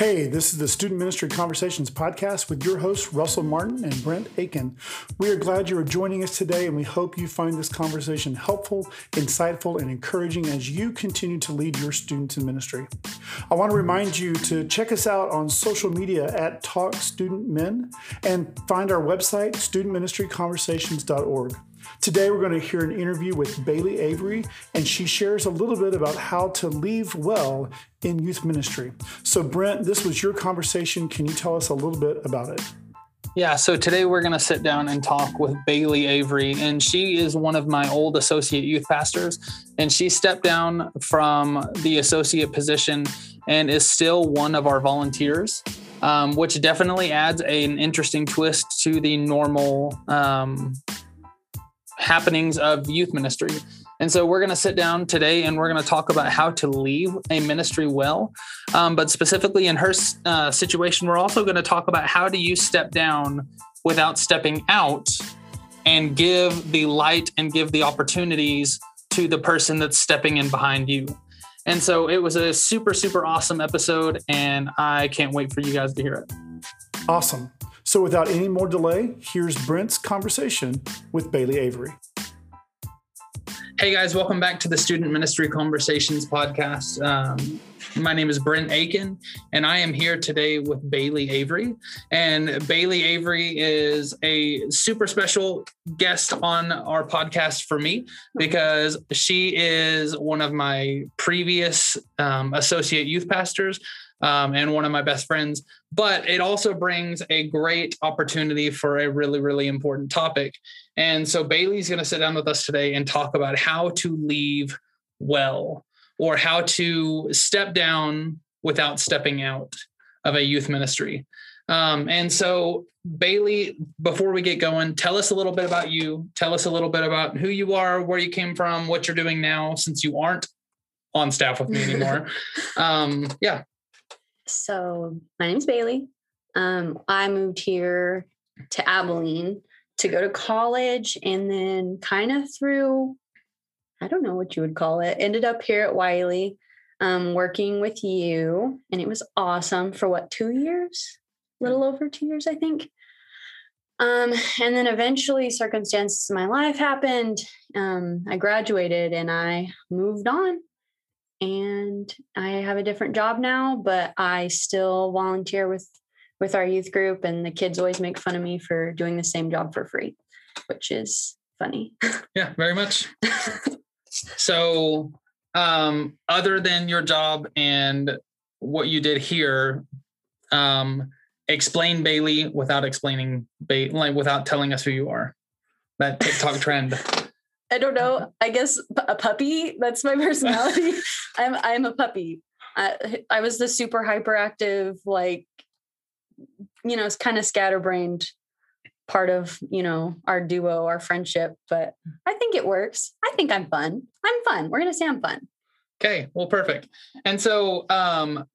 Hey, this is the Student Ministry Conversations podcast with your hosts, Russell Martin and Brent Aiken. We are glad you are joining us today, and we hope you find this conversation helpful, insightful, and encouraging as you continue to lead your students in ministry. I want to remind you to check us out on social media at Talk Student Men and find our website, studentministryconversations.org. Today, we're going to hear an interview with Bailey Avery, and she shares a little bit about how to leave well in youth ministry. So, Brent, this was your conversation. Can you tell us a little bit about it? Yeah, so today we're going to sit down and talk with Bailey Avery, and she is one of my old associate youth pastors. And she stepped down from the associate position and is still one of our volunteers, um, which definitely adds an interesting twist to the normal um, happenings of youth ministry. And so we're going to sit down today and we're going to talk about how to leave a ministry well. Um, but specifically in her uh, situation, we're also going to talk about how do you step down without stepping out and give the light and give the opportunities to the person that's stepping in behind you. And so it was a super, super awesome episode, and I can't wait for you guys to hear it. Awesome. So, without any more delay, here's Brent's conversation with Bailey Avery. Hey guys, welcome back to the Student Ministry Conversations podcast. Um, my name is Brent Aiken, and I am here today with Bailey Avery. And Bailey Avery is a super special guest on our podcast for me because she is one of my previous um, associate youth pastors um, and one of my best friends. But it also brings a great opportunity for a really, really important topic. And so Bailey's going to sit down with us today and talk about how to leave well or how to step down without stepping out of a youth ministry. Um, and so, Bailey, before we get going, tell us a little bit about you. Tell us a little bit about who you are, where you came from, what you're doing now, since you aren't on staff with me anymore. um, yeah. So my name's Bailey. Um, I moved here to Abilene to go to college and then kind of through, I don't know what you would call it, ended up here at Wylie um, working with you. And it was awesome for what, two years? A little over two years, I think. Um, and then eventually circumstances in my life happened. Um, I graduated and I moved on and I have a different job now, but I still volunteer with with our youth group and the kids always make fun of me for doing the same job for free, which is funny. Yeah, very much. so, um other than your job and what you did here, um explain Bailey without explaining ba- like without telling us who you are. That TikTok trend. I don't know. I guess a puppy. That's my personality. I'm I'm a puppy. I, I was the super hyperactive, like you know, it's kind of scatterbrained part of you know our duo, our friendship. But I think it works. I think I'm fun. I'm fun. We're gonna say I'm fun. Okay, well, perfect. And so, um,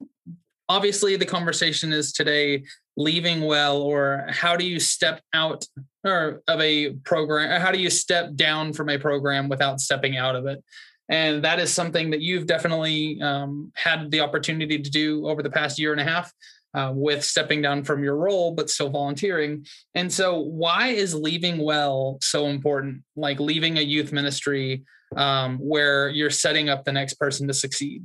obviously, the conversation is today leaving well, or how do you step out or of a program? How do you step down from a program without stepping out of it? And that is something that you've definitely um, had the opportunity to do over the past year and a half. Uh, with stepping down from your role, but still volunteering. And so, why is leaving well so important? Like leaving a youth ministry um, where you're setting up the next person to succeed?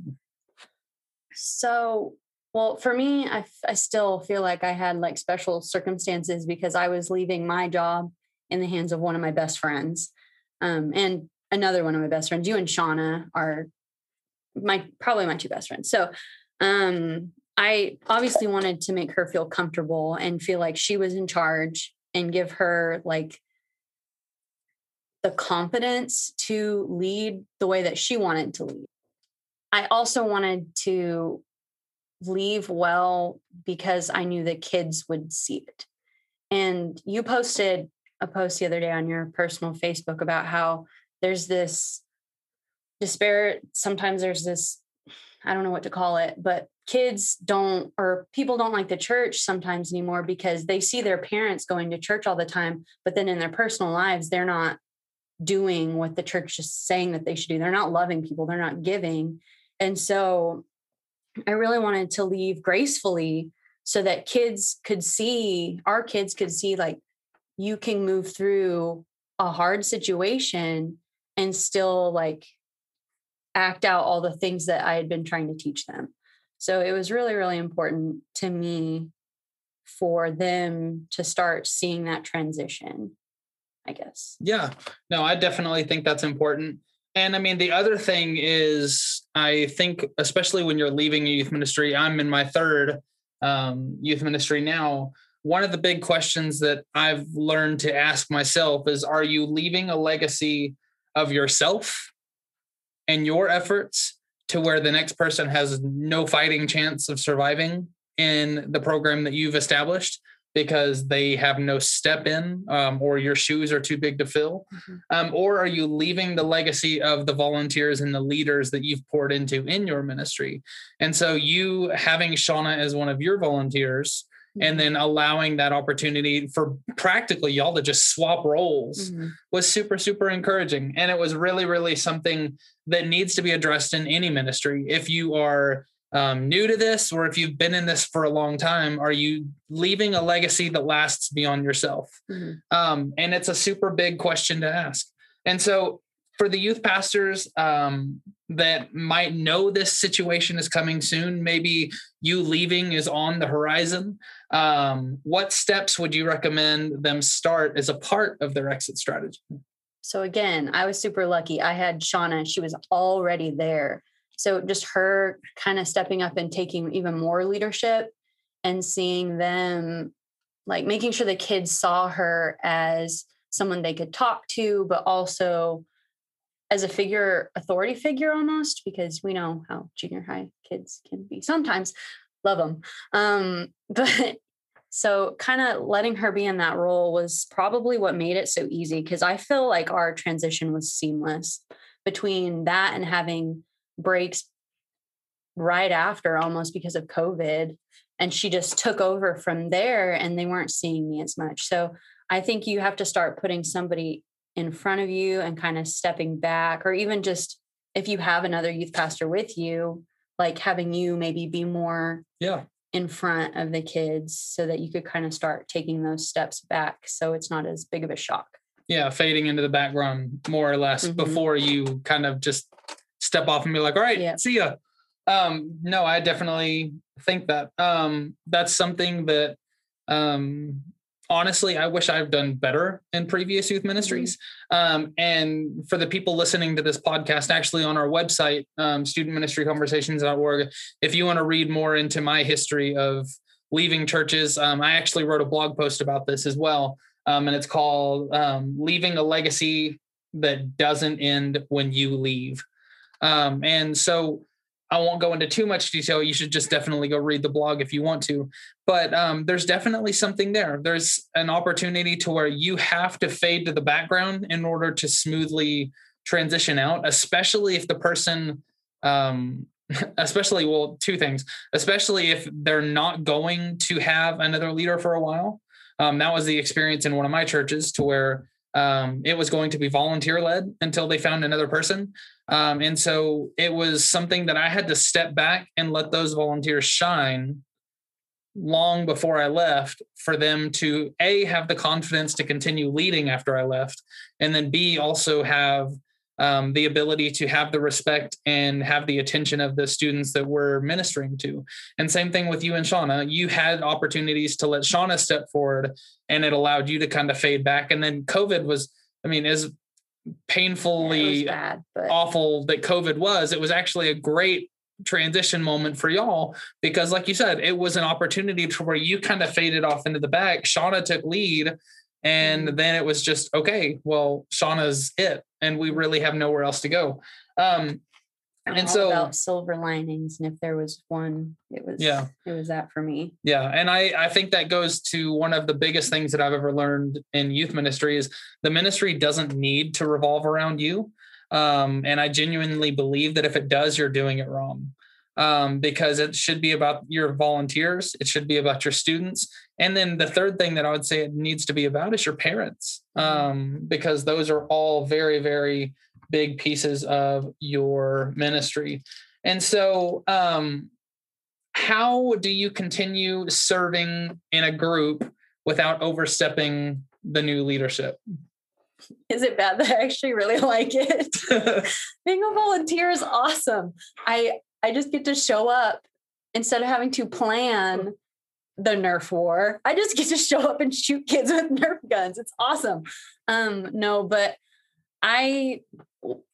So, well, for me, I, I still feel like I had like special circumstances because I was leaving my job in the hands of one of my best friends. Um, and another one of my best friends, you and Shauna are my probably my two best friends. So um, I obviously wanted to make her feel comfortable and feel like she was in charge and give her like the confidence to lead the way that she wanted to lead. I also wanted to leave well because I knew the kids would see it. And you posted a post the other day on your personal Facebook about how there's this despair. Sometimes there's this, I don't know what to call it, but kids don't, or people don't like the church sometimes anymore because they see their parents going to church all the time, but then in their personal lives, they're not doing what the church is saying that they should do. They're not loving people, they're not giving. And so I really wanted to leave gracefully so that kids could see, our kids could see, like, you can move through a hard situation and still like act out all the things that I had been trying to teach them. So it was really, really important to me for them to start seeing that transition, I guess. Yeah, no, I definitely think that's important. And I mean, the other thing is, I think, especially when you're leaving a youth ministry, I'm in my third um, youth ministry now. One of the big questions that I've learned to ask myself is Are you leaving a legacy of yourself and your efforts to where the next person has no fighting chance of surviving in the program that you've established? Because they have no step in um, or your shoes are too big to fill? Mm-hmm. Um, or are you leaving the legacy of the volunteers and the leaders that you've poured into in your ministry? And so you having Shauna as one of your volunteers and mm-hmm. then allowing that opportunity for practically y'all to just swap roles mm-hmm. was super super encouraging and it was really really something that needs to be addressed in any ministry if you are um, new to this or if you've been in this for a long time are you leaving a legacy that lasts beyond yourself? Mm-hmm. um, and it's a super big question to ask. And so for the youth pastors um, that might know this situation is coming soon maybe you leaving is on the horizon um, what steps would you recommend them start as a part of their exit strategy? So again i was super lucky. I had shauna she was already there so just her kind of stepping up and taking even more leadership and seeing them like making sure the kids saw her as someone they could talk to, but also as a figure, authority figure almost, because we know how junior high kids can be sometimes. Love them. Um, but so kind of letting her be in that role was probably what made it so easy because I feel like our transition was seamless between that and having breaks right after almost because of COVID. And she just took over from there and they weren't seeing me as much. So I think you have to start putting somebody in front of you and kind of stepping back, or even just if you have another youth pastor with you, like having you maybe be more yeah in front of the kids so that you could kind of start taking those steps back so it's not as big of a shock yeah fading into the background more or less mm-hmm. before you kind of just step off and be like, all right, yeah. see ya. Um, no, I definitely think that. Um, that's something that um honestly I wish I've done better in previous youth ministries. Mm-hmm. Um, and for the people listening to this podcast, actually on our website, um, studentministryconversations.org, if you want to read more into my history of leaving churches, um, I actually wrote a blog post about this as well. Um, and it's called um, Leaving a Legacy That Doesn't End When You Leave. Um, and so I won't go into too much detail. You should just definitely go read the blog if you want to. But um, there's definitely something there. There's an opportunity to where you have to fade to the background in order to smoothly transition out, especially if the person, um, especially, well, two things, especially if they're not going to have another leader for a while. Um, that was the experience in one of my churches to where um, it was going to be volunteer led until they found another person. Um, and so it was something that I had to step back and let those volunteers shine long before I left for them to A, have the confidence to continue leading after I left, and then B, also have um, the ability to have the respect and have the attention of the students that we're ministering to. And same thing with you and Shauna. You had opportunities to let Shauna step forward and it allowed you to kind of fade back. And then COVID was, I mean, as painfully bad, awful that COVID was, it was actually a great transition moment for y'all because like you said it was an opportunity to where you kind of faded off into the back shauna took lead and mm-hmm. then it was just okay well shauna's it and we really have nowhere else to go. Um and so about silver linings and if there was one it was yeah. it was that for me. Yeah and i i think that goes to one of the biggest things that i've ever learned in youth ministry is the ministry doesn't need to revolve around you. Um, and i genuinely believe that if it does you're doing it wrong um, because it should be about your volunteers it should be about your students and then the third thing that i would say it needs to be about is your parents mm-hmm. um, because those are all very very big pieces of your ministry. And so, um, how do you continue serving in a group without overstepping the new leadership? Is it bad that I actually really like it? Being a volunteer is awesome. I I just get to show up instead of having to plan the Nerf war. I just get to show up and shoot kids with Nerf guns. It's awesome. Um, no, but I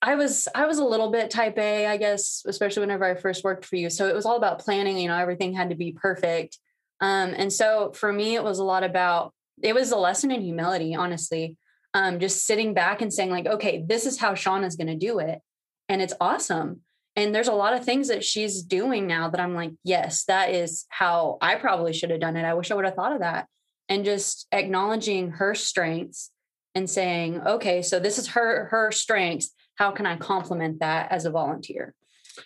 I was I was a little bit type A, I guess, especially whenever I first worked for you. So it was all about planning, you know, everything had to be perfect. Um, and so for me, it was a lot about it was a lesson in humility, honestly. Um, just sitting back and saying, like, okay, this is how Shauna is gonna do it. And it's awesome. And there's a lot of things that she's doing now that I'm like, yes, that is how I probably should have done it. I wish I would have thought of that. And just acknowledging her strengths and saying, okay, so this is her her strengths. How can I complement that as a volunteer?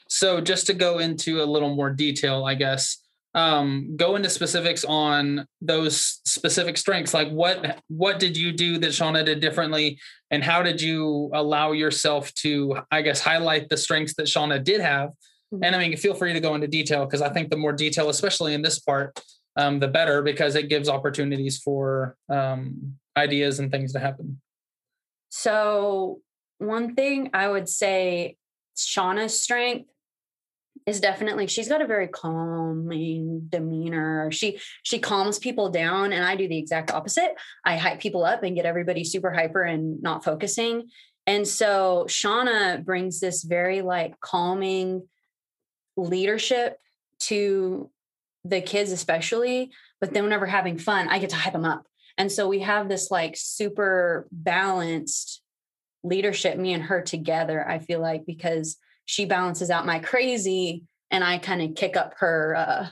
So just to go into a little more detail, I guess, um, go into specifics on those specific strengths. Like what what did you do that Shauna did differently, and how did you allow yourself to, I guess, highlight the strengths that Shauna did have? Mm-hmm. And I mean, feel free to go into detail because I think the more detail, especially in this part, um, the better because it gives opportunities for um, ideas and things to happen. So one thing I would say, Shauna's strength is definitely she's got a very calming demeanor. She she calms people down and I do the exact opposite. I hype people up and get everybody super hyper and not focusing. And so Shauna brings this very like calming leadership to the kids especially, but then whenever having fun, I get to hype them up. And so we have this like super balanced leadership me and her together, I feel like because she balances out my crazy and I kind of kick up her uh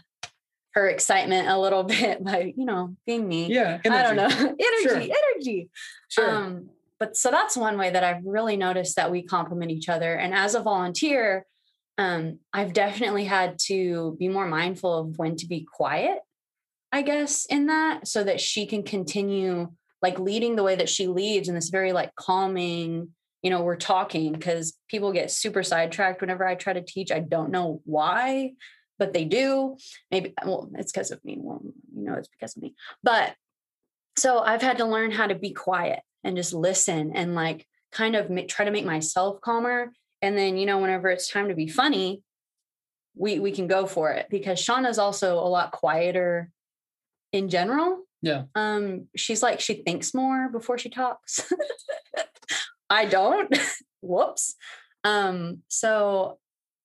her excitement a little bit by, you know, being me. Yeah. Energy. I don't know. energy, sure. energy. Sure. Um, but so that's one way that I've really noticed that we complement each other. And as a volunteer, um, I've definitely had to be more mindful of when to be quiet, I guess, in that so that she can continue like leading the way that she leads in this very like calming, you know, we're talking because people get super sidetracked whenever I try to teach. I don't know why, but they do. Maybe, well, it's because of me. Well, you know, it's because of me. But so I've had to learn how to be quiet and just listen and like kind of try to make myself calmer. And then, you know, whenever it's time to be funny, we we can go for it because Shauna's also a lot quieter in general. Yeah. Um, she's like she thinks more before she talks. I don't. Whoops. Um, so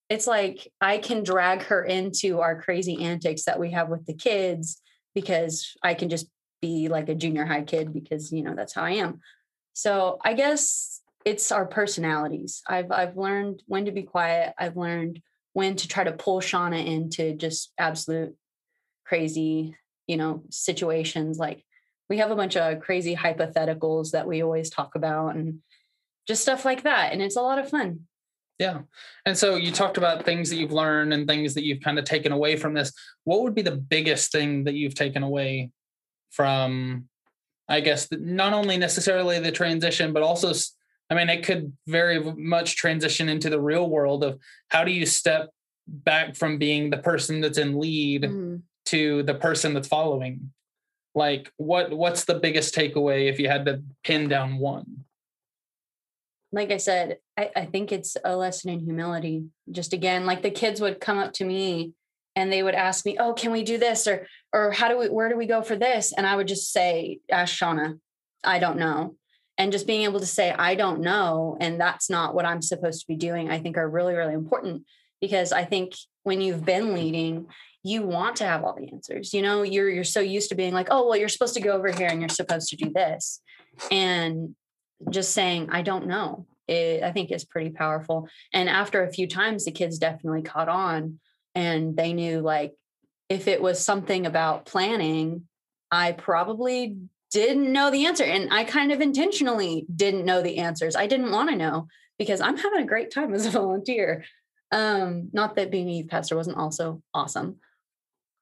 it's like I can drag her into our crazy antics that we have with the kids because I can just be like a junior high kid because you know that's how I am. So I guess it's our personalities. I've I've learned when to be quiet. I've learned when to try to pull Shauna into just absolute crazy, you know, situations. Like we have a bunch of crazy hypotheticals that we always talk about and just stuff like that. And it's a lot of fun. Yeah. And so you talked about things that you've learned and things that you've kind of taken away from this. What would be the biggest thing that you've taken away from, I guess, not only necessarily the transition, but also, I mean, it could very much transition into the real world of how do you step back from being the person that's in lead mm-hmm. to the person that's following? Like, what what's the biggest takeaway if you had to pin down one? Like I said, I, I think it's a lesson in humility. Just again, like the kids would come up to me and they would ask me, "Oh, can we do this?" or "or how do we? Where do we go for this?" And I would just say, "Ask Shauna. I don't know." And just being able to say, "I don't know," and that's not what I'm supposed to be doing, I think are really really important because I think when you've been leading, you want to have all the answers. You know, you're you're so used to being like, "Oh, well, you're supposed to go over here and you're supposed to do this," and just saying, I don't know, it, I think is pretty powerful. And after a few times, the kids definitely caught on and they knew like if it was something about planning, I probably didn't know the answer. And I kind of intentionally didn't know the answers. I didn't want to know because I'm having a great time as a volunteer. Um, not that being a youth pastor wasn't also awesome.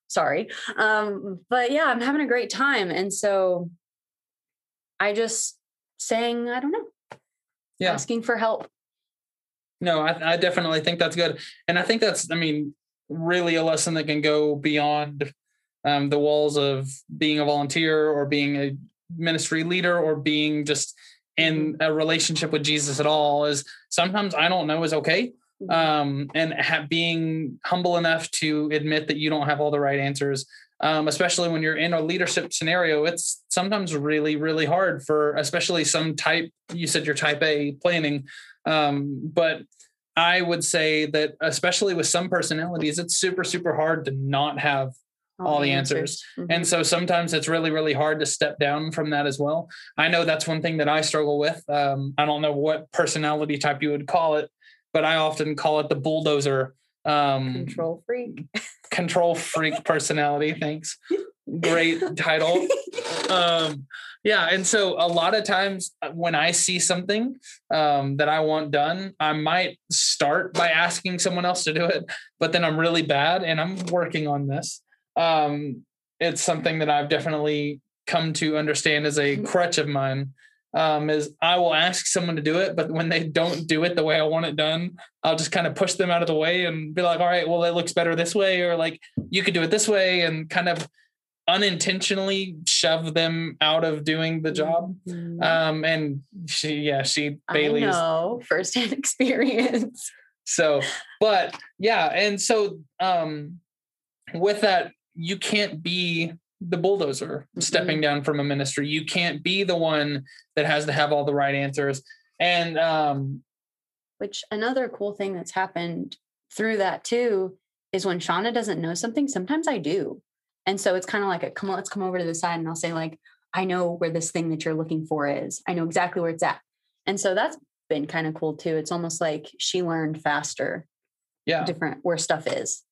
Sorry. Um, but yeah, I'm having a great time. And so I just saying, I don't know. Yeah. Asking for help. No, I, I definitely think that's good. And I think that's, I mean, really a lesson that can go beyond um, the walls of being a volunteer or being a ministry leader or being just in a relationship with Jesus at all is sometimes I don't know is okay. Mm-hmm. Um, and ha- being humble enough to admit that you don't have all the right answers, um, especially when you're in a leadership scenario, it's sometimes really, really hard for, especially some type, you said you're type A planning. Um, but I would say that, especially with some personalities, it's super, super hard to not have all the answers. Mhm. and so sometimes it's really, really hard to step down from that as well. I know that's one thing that I struggle with. Um, I don't know what personality type you would call it, but I often call it the bulldozer um, control freak. control freak personality. Thanks. Great title. Um, yeah. And so a lot of times uh, when I see something um, that I want done, I might start by asking someone else to do it, but then I'm really bad and I'm working on this. Um, it's something that I've definitely come to understand as a crutch of mine. Um, is I will ask someone to do it, but when they don't do it the way I want it done, I'll just kind of push them out of the way and be like, all right, well, it looks better this way, or like you could do it this way, and kind of unintentionally shove them out of doing the job. Mhm. Um, and she, yeah, she I Bailey's know firsthand experience. so, but yeah, and so um, with that, you can't be the bulldozer stepping down from a ministry. You can't be the one that has to have all the right answers. And um, Which another cool thing that's happened through that too is when Shauna doesn't know something, sometimes I do. And so it's kind of like a come on, let's come over to the side and I'll say, like, I know where this thing that you're looking for is. I know exactly where it's at. And so that's been kind of cool too. It's almost like she learned faster, yeah, different where stuff is.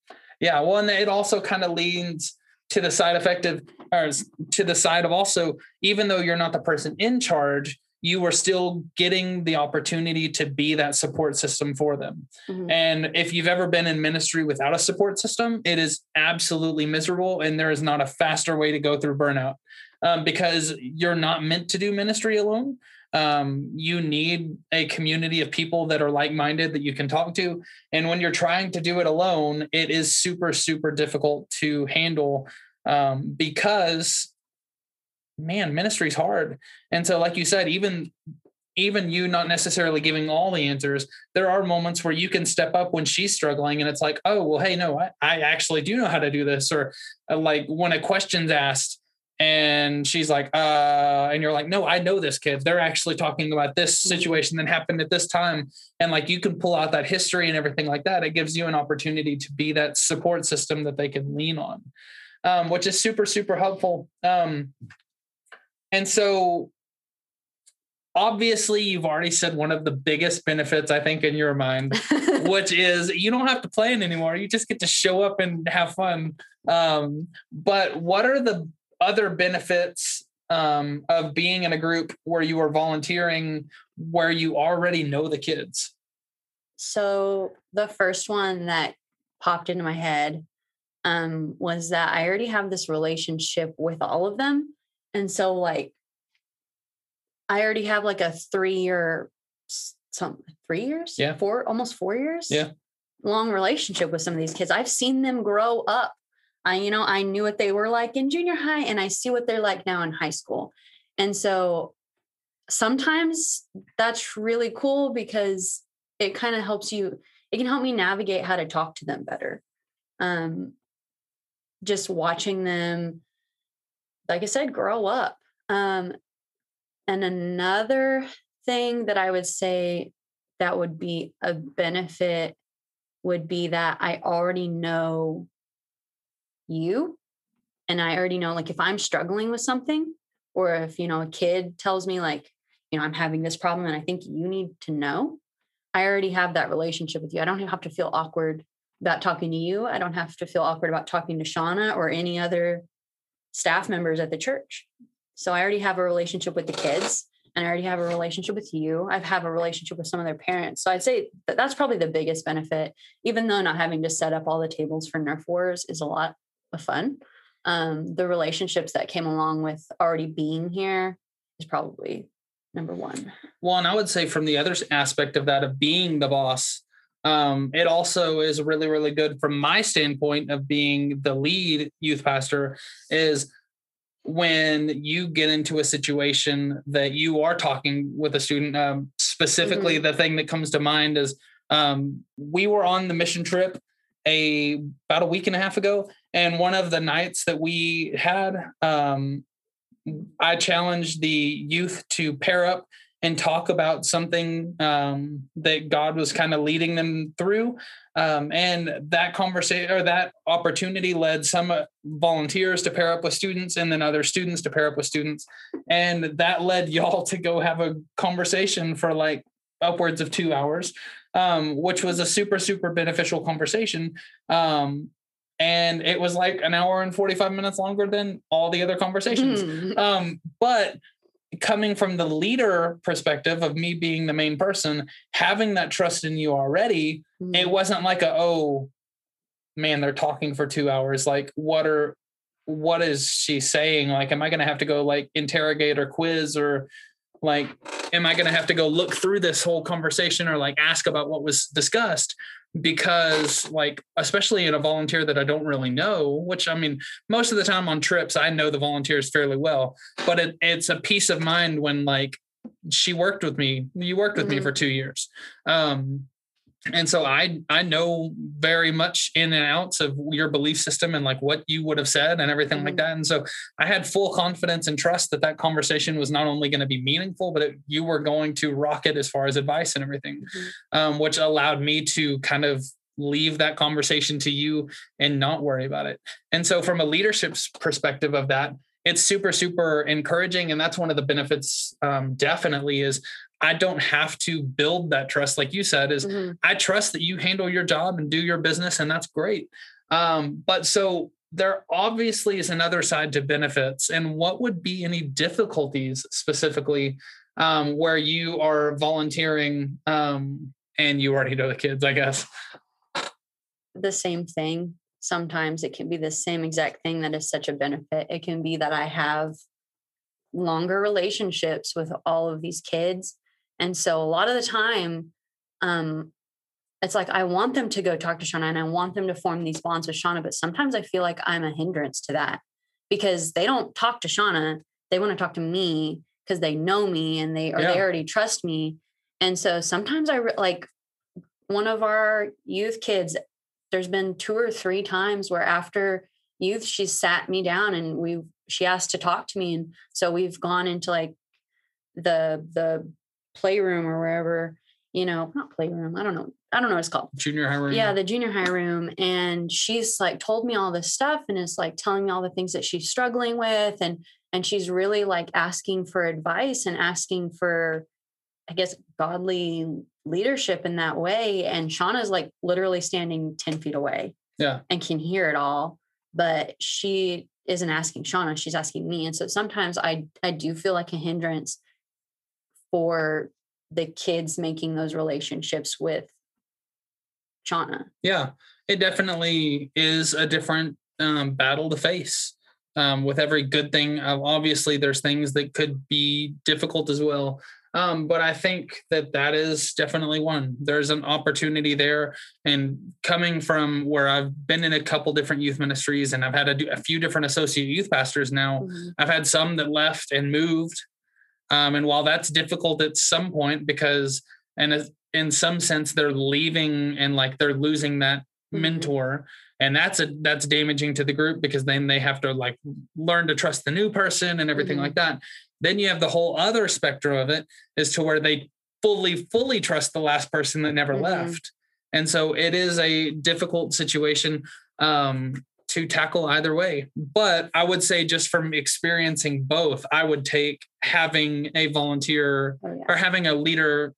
Yeah, well, and it also kind of leans to the side effective or to the side of also, even though you're not the person in charge, you are still getting the opportunity to be that support system for them. Mhm. And if you've ever been in ministry without a support system, it is absolutely miserable. And there is not a faster way to go through burnout um, because you're not meant to do ministry alone. Um, you need a community of people that are like minded that you can talk to. And when you're trying to do it alone, it is super, super difficult to handle um, because, man, ministry's hard. And so, like you said, even even you not necessarily giving all the answers, there are moments where you can step up when she's struggling, and it's like, oh, well, hey, no, I, I actually do know how to do this, or uh, like when a question's asked. And she's like, uh, and you're like, no, I know this kid. They're actually talking about this situation that happened at this time and like you can pull out that history and everything like that it gives you an opportunity to be that support system that they can lean on um, which is super super helpful um, and so obviously you've already said one of the biggest benefits i think in your mind which is you don't have to plan anymore you just get to show up and have fun um, but what are the other benefits um, of being in a group where you are volunteering where you already know the kids So the first one that popped into my head um, was that I already have this relationship with all of them. And so like I already have like a three year some three years? Yeah. Four almost four years. Yeah. Long relationship with some of these kids. I've seen them grow up. I, you know, I knew what they were like in junior high and I see what they're like now in high school. And so sometimes that's really cool because it kind of helps you it can help me navigate how to talk to them better um just watching them like i said grow up um and another thing that i would say that would be a benefit would be that i already know you and i already know like if i'm struggling with something or if you know a kid tells me like you know i'm having this problem and i think you need to know I already have that relationship with you. I don't have to feel awkward about talking to you. I don't have to feel awkward about talking to Shauna or any other staff members at the church. So I already have a relationship with the kids and I already have a relationship with you. I have a relationship with some of their parents. So I'd say that that's probably the biggest benefit, even though not having to set up all the tables for Nerf Wars is a lot of fun. Um, the relationships that came along with already being here is probably number one. Well, and I would say from the other aspect of that of being the boss, Um, it also is really, really good from my standpoint of being the lead youth pastor is when you get into a situation that you are talking with a student. Um, specifically, mm-hmm. the thing that comes to mind is um, we were on the mission trip a about a week and a half ago, and one of the nights that we had, um, I challenged the youth to pair up and talk about something um, that God was kind of leading them through. Um, and that conversation or that opportunity led some uh, volunteers to pair up with students and then other students to pair up with students. And that led y'all to go have a conversation for like upwards of two hours, um, which was a super, super beneficial conversation. Um, and it was like an hour and 45 minutes longer than all the other conversations. Mm. Um, but coming from the leader perspective of me being the main person, having that trust in you already, mm-hmm. it wasn't like a, oh man, they're talking for two hours. Like, what are, what is she saying? Like, am I going to have to go like interrogate or quiz or like, am I going to have to go look through this whole conversation or like ask about what was discussed? because like especially in a volunteer that I don't really know, which I mean most of the time on trips I know the volunteers fairly well, but it, it's a peace of mind when like she worked with me, you worked with mm-hmm. me for 2 years. Um and so i i know very much in and outs of your belief system and like what you would have said and everything mm-hmm. like that and so i had full confidence and trust that that conversation was not only going to be meaningful but it, you were going to rock it as far as advice and everything mm-hmm. um, which allowed me to kind of leave that conversation to you and not worry about it and so from a leadership perspective of that it's super super encouraging and that's one of the benefits um, definitely is I don't have to build that trust, like you said, is mm-hmm. I trust that you handle your job and do your business, and that's great. Um, but so there obviously is another side to benefits. And what would be any difficulties specifically um, where you are volunteering um, and you already know the kids, I guess? The same thing. Sometimes it can be the same exact thing that is such a benefit. It can be that I have longer relationships with all of these kids and so a lot of the time, um, it's like I want them to go talk to Shauna and I want them to form these bonds with Shauna, but sometimes I feel like I'm a hindrance to that because they don't talk to Shauna. They want to talk to me because they know me and they or yeah. they already trust me. And so sometimes I re- like one of our youth kids. There's been two or three times where after youth, she's sat me down and we she asked to talk to me, and so we've gone into like the the playroom or wherever, you know, not playroom. I don't know. I don't know what it's called. Junior high room. Yeah, the junior high room. And she's like told me all this stuff and is like telling me all the things that she's struggling with. And and she's really like asking for advice and asking for, I guess, godly leadership in that way. And Shauna's like literally standing 10 feet away. Yeah. And can hear it all. But she isn't asking Shauna, she's asking me. And so sometimes I I do feel like a hindrance for the kids making those relationships with Shauna. Yeah, it definitely is a different um, battle to face. Um, with every good thing, uh, obviously, there's things that could be difficult as well. Um, but I think that that is definitely one. There's an opportunity there, and coming from where I've been in a couple different youth ministries, and I've had a, a few different associate youth pastors now. Mm-hmm. I've had some that left and moved um, and while that's difficult at some point, because and in some sense they're leaving and like they're losing that mm-hmm. mentor, and that's a that's damaging to the group because then they have to like learn to trust the new person and everything mm-hmm. like that. Then you have the whole other spectrum of it is to where they fully fully trust the last person that never mm-hmm. left, and so it is a difficult situation. Um, to tackle either way. But I would say, just from experiencing both, I would take having a volunteer oh, yeah. or having a leader,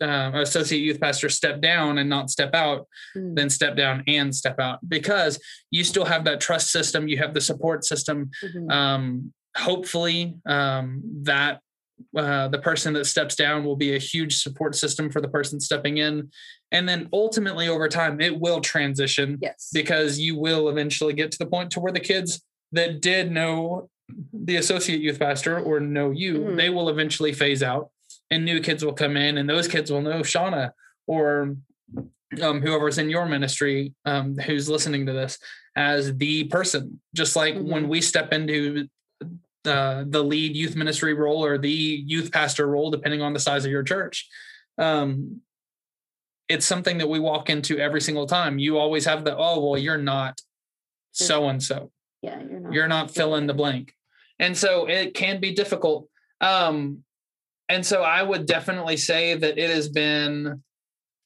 uh, associate youth pastor step down and not step out, mm. then step down and step out because you still have that trust system, you have the support system. Mm-hmm. Um, hopefully, um, that uh, the person that steps down will be a huge support system for the person stepping in and then ultimately over time it will transition yes because you will eventually get to the point to where the kids that did know the associate youth pastor or know you mm-hmm. they will eventually phase out and new kids will come in and those kids will know shauna or um, whoever's in your ministry um, who's listening to this as the person just like mm-hmm. when we step into the the lead youth ministry role or the youth pastor role depending on the size of your church. Um, it's something that we walk into every single time. You always have the oh well you're not so and so yeah you're not you're not fill in the blank. And so it can be difficult. Um, and so i would definitely say that it has been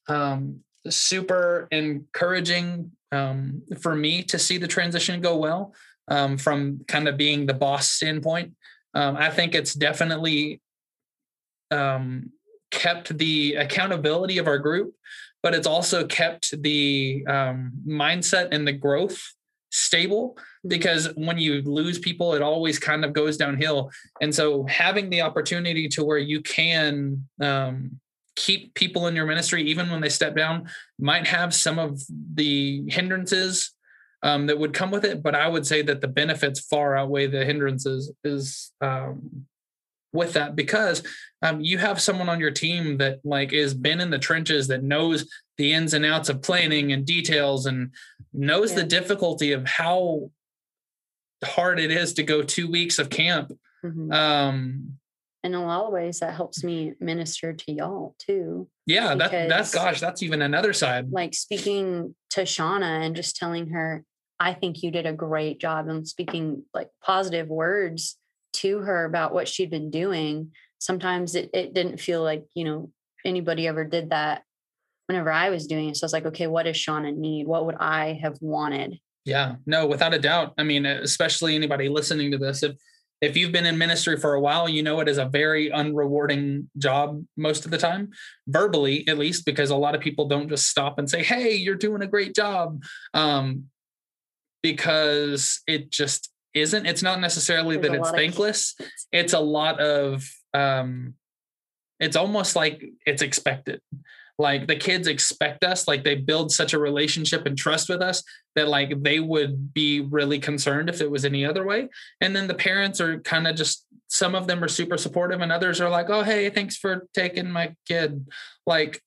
um, super encouraging um, for me to see the transition go well um, from kind of being the boss standpoint. Um, I think it's definitely um, kept the accountability of our group, but it's also kept the um, mindset and the growth stable because when you lose people it always kind of goes downhill and so having the opportunity to where you can um, keep people in your ministry even when they step down might have some of the hindrances um, that would come with it but i would say that the benefits far outweigh the hindrances is um, with that because um, you have someone on your team that like is been in the trenches that knows the ins and outs of planning and details and knows yeah. the difficulty of how hard it is to go two weeks of camp mm-hmm. um, in a lot of ways that helps me minister to y'all too yeah that that's gosh that's even another side. like speaking to shauna and just telling her i think you did a great job and speaking like positive words to her about what she'd been doing sometimes it, it didn't feel like you know anybody ever did that whenever i was doing it so i was like okay what does shauna need? What would i have wanted? Yeah no without a doubt i mean especially anybody listening to this if if you've been in ministry for a while, you know it is a very unrewarding job most of the time, verbally at least, because a lot of people don't just stop and say, "Hey, you're doing a great job," um, because it just isn't. It's not necessarily There's that it's thankless. It's a lot of. Um, it's almost like it's expected like the kids expect us like they build such a relationship and trust with us that like they would be really concerned if it was any other way. And then the parents are kind of just some of them are super supportive and others are like oh hey thanks for taking my kid. Like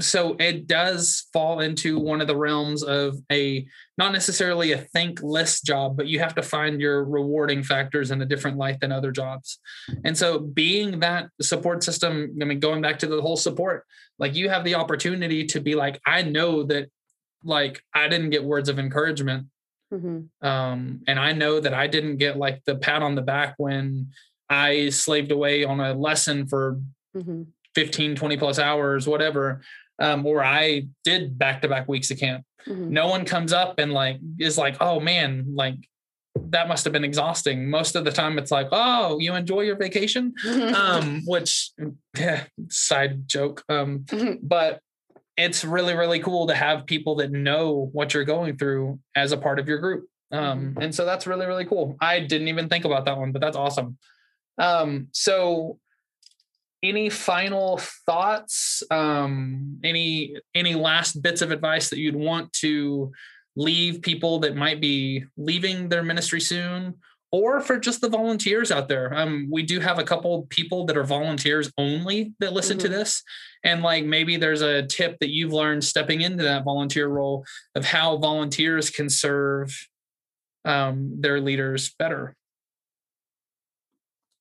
so it does fall into one of the realms of a not necessarily a thankless job but you have to find your rewarding factors in a different light than other jobs. And so being that support system i mean going back to the whole support like you have the opportunity to be like i know that like i didn't get words of encouragement mm-hmm. um and i know that i didn't get like the pat on the back when i slaved away on a lesson for mm-hmm. 15 20 plus hours whatever um, or I did back to back weeks of camp. Mm-hmm. No one comes up and like is like, oh man, like that must have been exhausting. Most of the time, it's like, oh, you enjoy your vacation, um, which yeah, side joke. Um, mm-hmm. But it's really really cool to have people that know what you're going through as a part of your group. Um, mm-hmm. and so that's really really cool. I didn't even think about that one, but that's awesome. Um, so any final thoughts um, any any last bits of advice that you'd want to leave people that might be leaving their ministry soon or for just the volunteers out there. Um, we do have a couple people that are volunteers only that listen mm-hmm. to this. And like maybe there's a tip that you've learned stepping into that volunteer role of how volunteers can serve um, their leaders better.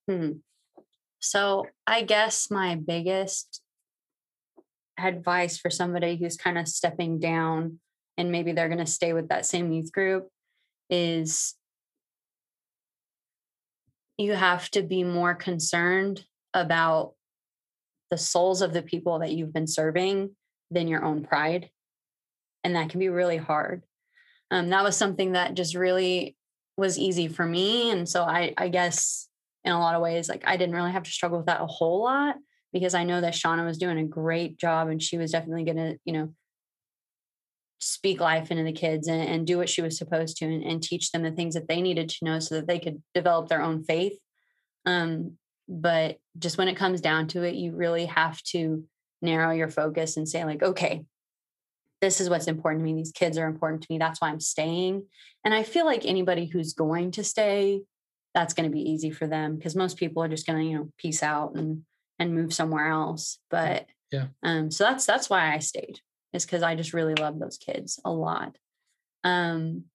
Hmm. So I guess my biggest advice for somebody who's kind of stepping down and maybe they're going to stay with that same youth group is you have to be more concerned about the souls of the people that you've been serving than your own pride. And that can be really hard. Um, that was something that just really was easy for me. And so I, I guess in a lot of ways. Like I didn't really have to struggle with that a whole lot because I know that Shauna was doing a great job and she was definitely going to, you know, speak life into the kids and, and do what she was supposed to and, and, teach them the things that they needed to know so that they could develop their own faith. Um, but just when it comes down to it, you really have to narrow your focus and say, like, okay, this is what's important to me. These kids are important to me. That's why I'm staying. And I feel like anybody who's going to stay that's going to be easy for them because most people are just going to you know peace out and and move somewhere else but yeah um so that's that's why i stayed is because I just really love those kids a lot. Um,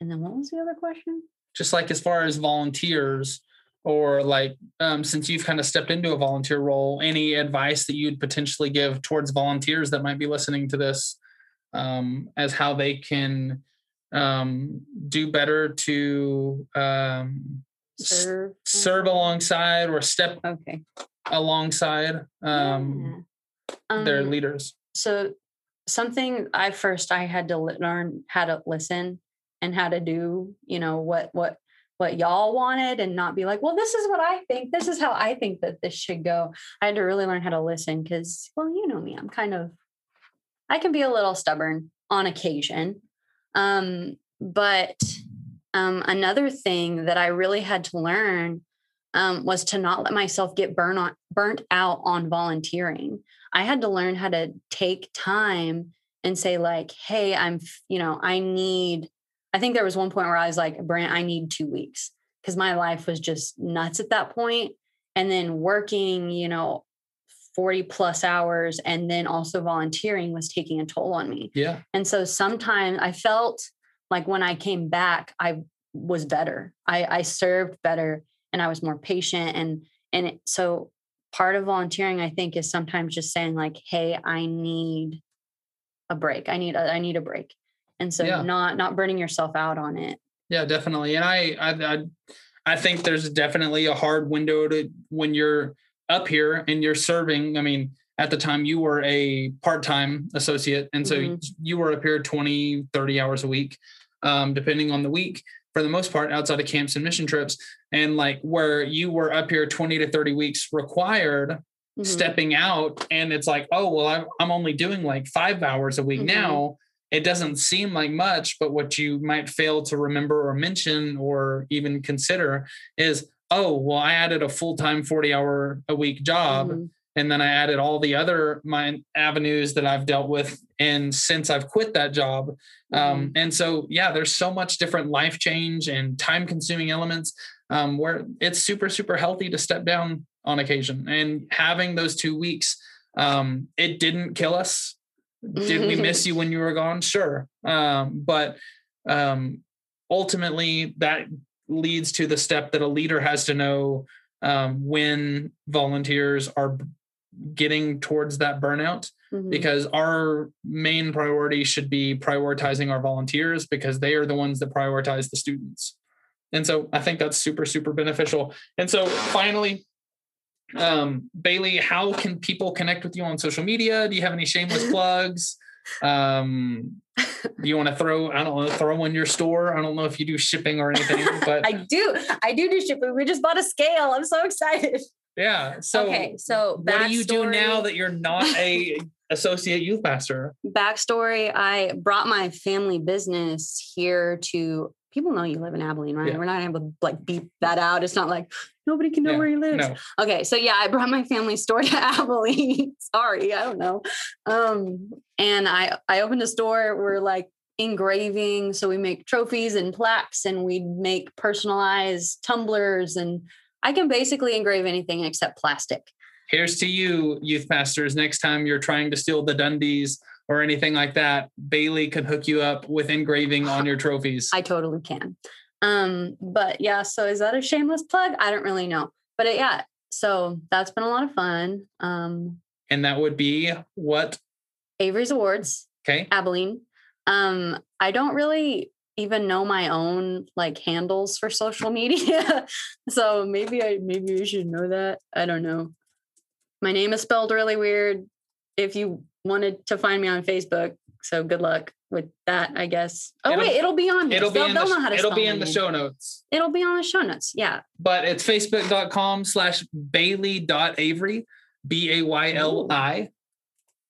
and then what was the other question? Just like as far as volunteers, or like um, since you've kind of stepped into a volunteer role, any advice that you'd potentially give towards volunteers that might be listening to this um, as how they can um, do better to um, Serve. serve alongside or step Okay. alongside um, Yeah. their Um, leaders. so something I first I had to learn how to listen and how to do, you know, what what what y'all wanted and not be like, well, this is what I think. This is how I think that this should go. I had to really learn how to listen because, well, you know me, I'm kind of I can be a little stubborn on occasion. Um, but um, another thing that I really had to learn um, was to not let myself get burn on, burnt out on volunteering. I had to learn how to take time and say, like, hey, I'm, you know, I need, I think there was one point where I was like, Brant, I need two weeks because my life was just nuts at that point. And then working, you know, 40 plus hours and then also volunteering was taking a toll on me. Yeah. And so sometimes I felt like when I came back, I was better. I, I served better and I was more patient. And and it, so part of volunteering, I think, is sometimes just saying like, "Hey, I need a break. I need a, I need a break." And so Yeah. not not burning yourself out on it. Yeah, definitely. And I, I, I, I think there's definitely a hard window to when you're up here and you're serving. I mean, at the time you were a part-time associate. And so Mhm. you were up here 20, 30 hours a week, um, depending on the week for the most part outside of camps and mission trips. And like where you were up here 20 to 30 weeks required Mhm. stepping out and it's like oh well I'm, I'm only doing like five hours a week Mhm. now it doesn't seem like much but what you might fail to remember or mention or even consider is oh well i added a full-time 40 hour a week job Mhm. And then i added all the other my avenues that i've dealt with and since i've quit that job. Um, Mhm. and so yeah there's so much different life change and time consuming elements um, where it's super super healthy to step down on occasion. And having those two weeks um, it didn't kill us. Did we miss you when you were gone? Sure. Um, but um, ultimately that leads to the step that a leader has to know um, when volunteers are getting towards that burnout Mhm. because our main priority should be prioritizing our volunteers because they are the ones that prioritize the students. And so I think that's super, super beneficial. And so finally, um, Bailey, how can people connect with you on social media? Do you have any shameless plugs? Um, do you want to throw, I don't know, throw in your store? I don't know if you do shipping or anything, but I do. I do do shipping. We just bought a scale. I'm so excited. Yeah. So okay, so what do you do now that you're not a associate youth pastor? backstory i brought my family business here to people know you live in abilene right Yeah. we're not able to like beep that out it's not like nobody can know Yeah, where he lives No. okay so yeah i brought my family store to abilene sorry i don't know um and i i opened a store we're like engraving so we make trophies and plaques and we make personalized tumblers and i can basically engrave anything except plastic here's to you, youth pastors. Next time you're trying to steal the Dundies or anything like that, Bailey can hook you up with engraving on your trophies. I totally can. Um, but yeah, so is that a shameless plug? I don't really know. But it, yeah, so that's been a lot of fun. Um, and that would be what? Avery's Awards, Okay. Abilene. Um, I don't really even know my own like handles for social media. so maybe I maybe you should know that. I don't know. My name is spelled really weird. If you wanted to find me on Facebook, so good luck with that, I guess. Oh It'll- wait, it'll be on. It'll be They'll- in they'll the, know how to it'll be in the name. show notes. It'll be on the show notes. Yeah. But it's facebook.com slash Bailey dot Avery, B A Y L I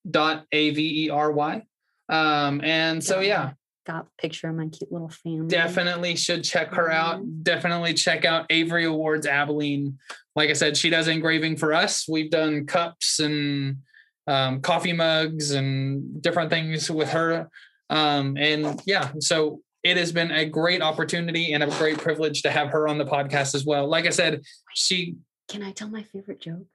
dot A V E R Y. Um, and so yeah, Got a picture of my cute little family. definitely should check her out. Definitely check out Avery Awards Abilene. Like I said, she does engraving for us. We've done cups and um, coffee mugs and different things with her. Um, and yeah, so it has been a great opportunity and a great privilege to have her on the podcast as well. Like I said, she Can I tell my favorite joke?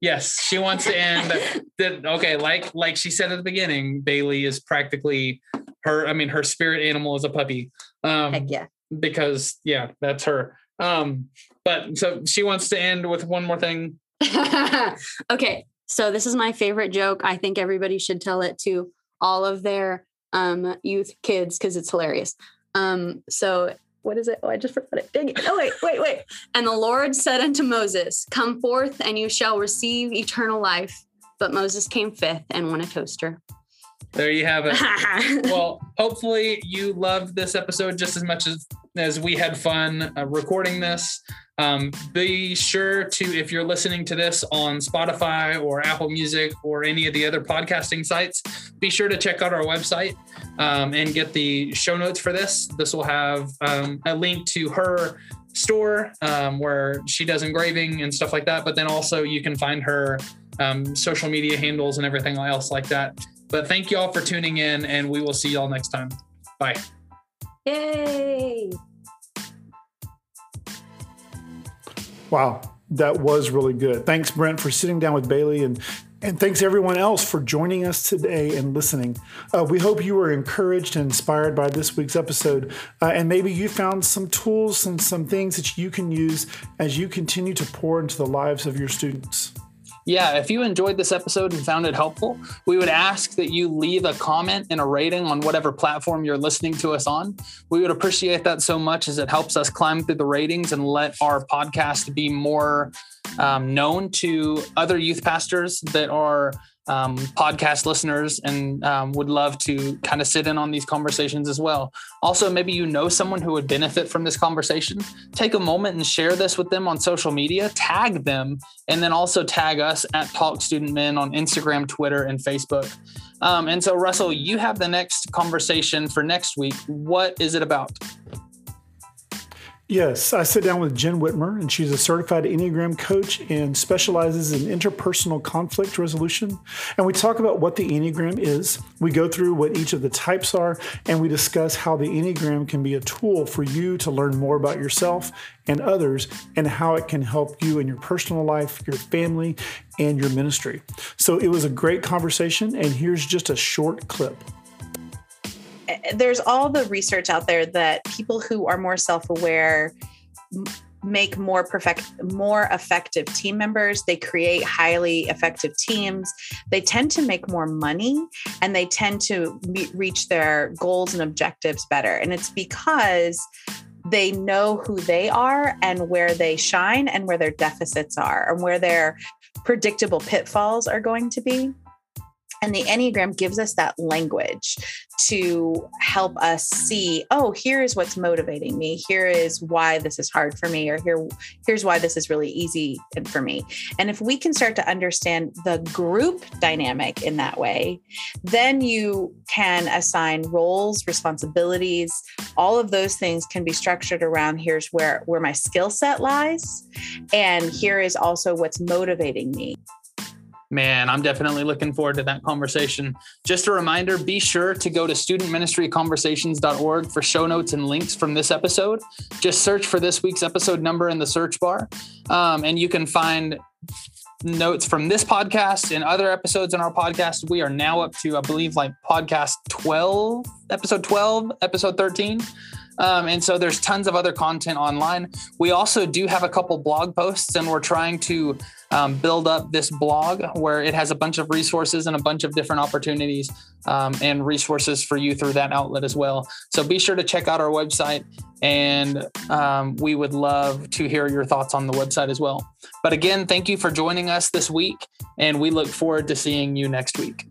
Yes, she wants to end. that okay, like like she said at the beginning, Bailey is practically her. I mean, her spirit animal is a puppy. Um, Heck yeah. Because yeah, that's her. Um, but so she wants to end with one more thing. okay, so this is my favorite joke. I think everybody should tell it to all of their um, youth kids because it's hilarious. Um, so what is it? Oh, I just forgot it. Dang it. Oh, wait, wait, wait. And the Lord said unto Moses, Come forth and you shall receive eternal life. But Moses came fifth and won a toaster. There you have it. well, hopefully you loved this episode just as much as as we had fun uh, recording this. Um, be sure to, if you're listening to this on Spotify or Apple Music or any of the other podcasting sites, be sure to check out our website um, and get the show notes for this. This will have um, a link to her store um, where she does engraving and stuff like that. But then also you can find her um, social media handles and everything else like that. But thank you all for tuning in, and we will see y'all next time. Bye. Yay. Wow, that was really good. Thanks, Brent, for sitting down with Bailey and and thanks everyone else for joining us today and listening. Uh, we hope you were encouraged and inspired by this week's episode. Uh, and maybe you found some tools and some things that you can use as you continue to pour into the lives of your students yeah, if you enjoyed this episode and found it helpful, we would ask that you leave a comment and a rating on whatever platform you're listening to us on. We would appreciate that so much as it helps us climb through the ratings and let our podcast be more um, known to other youth pastors that are um, podcast listeners and um, would love to kind of sit in on these conversations as well. Also, maybe you know someone who would benefit from this conversation. Take a moment and share this with them on social media, tag them, and then also tag us at Talk Student Men on Instagram, Twitter, and Facebook. Um, and so, Russell, you have the next conversation for next week. What is it about? Yes, I sit down with Jen Whitmer, and she's a certified Enneagram coach and specializes in interpersonal conflict resolution. And we talk about what the Enneagram is. We go through what each of the types are, and we discuss how the Enneagram can be a tool for you to learn more about yourself and others, and how it can help you in your personal life, your family, and your ministry. So it was a great conversation, and here's just a short clip Eh, there's all the research out there that people who are more self-aware make more perfect more effective team members. They create highly effective teams. They tend to make more money and they tend to reach their goals and objectives better. And it's because they know who they are and where they shine and where their deficits are and where their predictable pitfalls are going to be and the Enneagram gives us that language to help us see, oh, here is what's motivating me. Here is why this is hard for me, or here, here's why this is really easy for me. And if we can start to understand the group dynamic in that way, then you can assign roles, responsibilities, all of those things can be structured around here's where, where my skill set lies. And here is also what's motivating me. Man, I'm definitely looking forward to that conversation. Just a reminder be sure to go to studentministryconversations.org for show notes and links from this episode. Just search for this week's episode number in the search bar, um, and you can find notes from this podcast and other episodes in our podcast. We are now up to, I believe, like podcast 12, episode 12, episode 13. Um, and so there's tons of other content online. We also do have a couple blog posts, and we're trying to um, build up this blog where it has a bunch of resources and a bunch of different opportunities um, and resources for you through that outlet as well. So be sure to check out our website, and um, we would love to hear your thoughts on the website as well. But again, thank you for joining us this week, and we look forward to seeing you next week.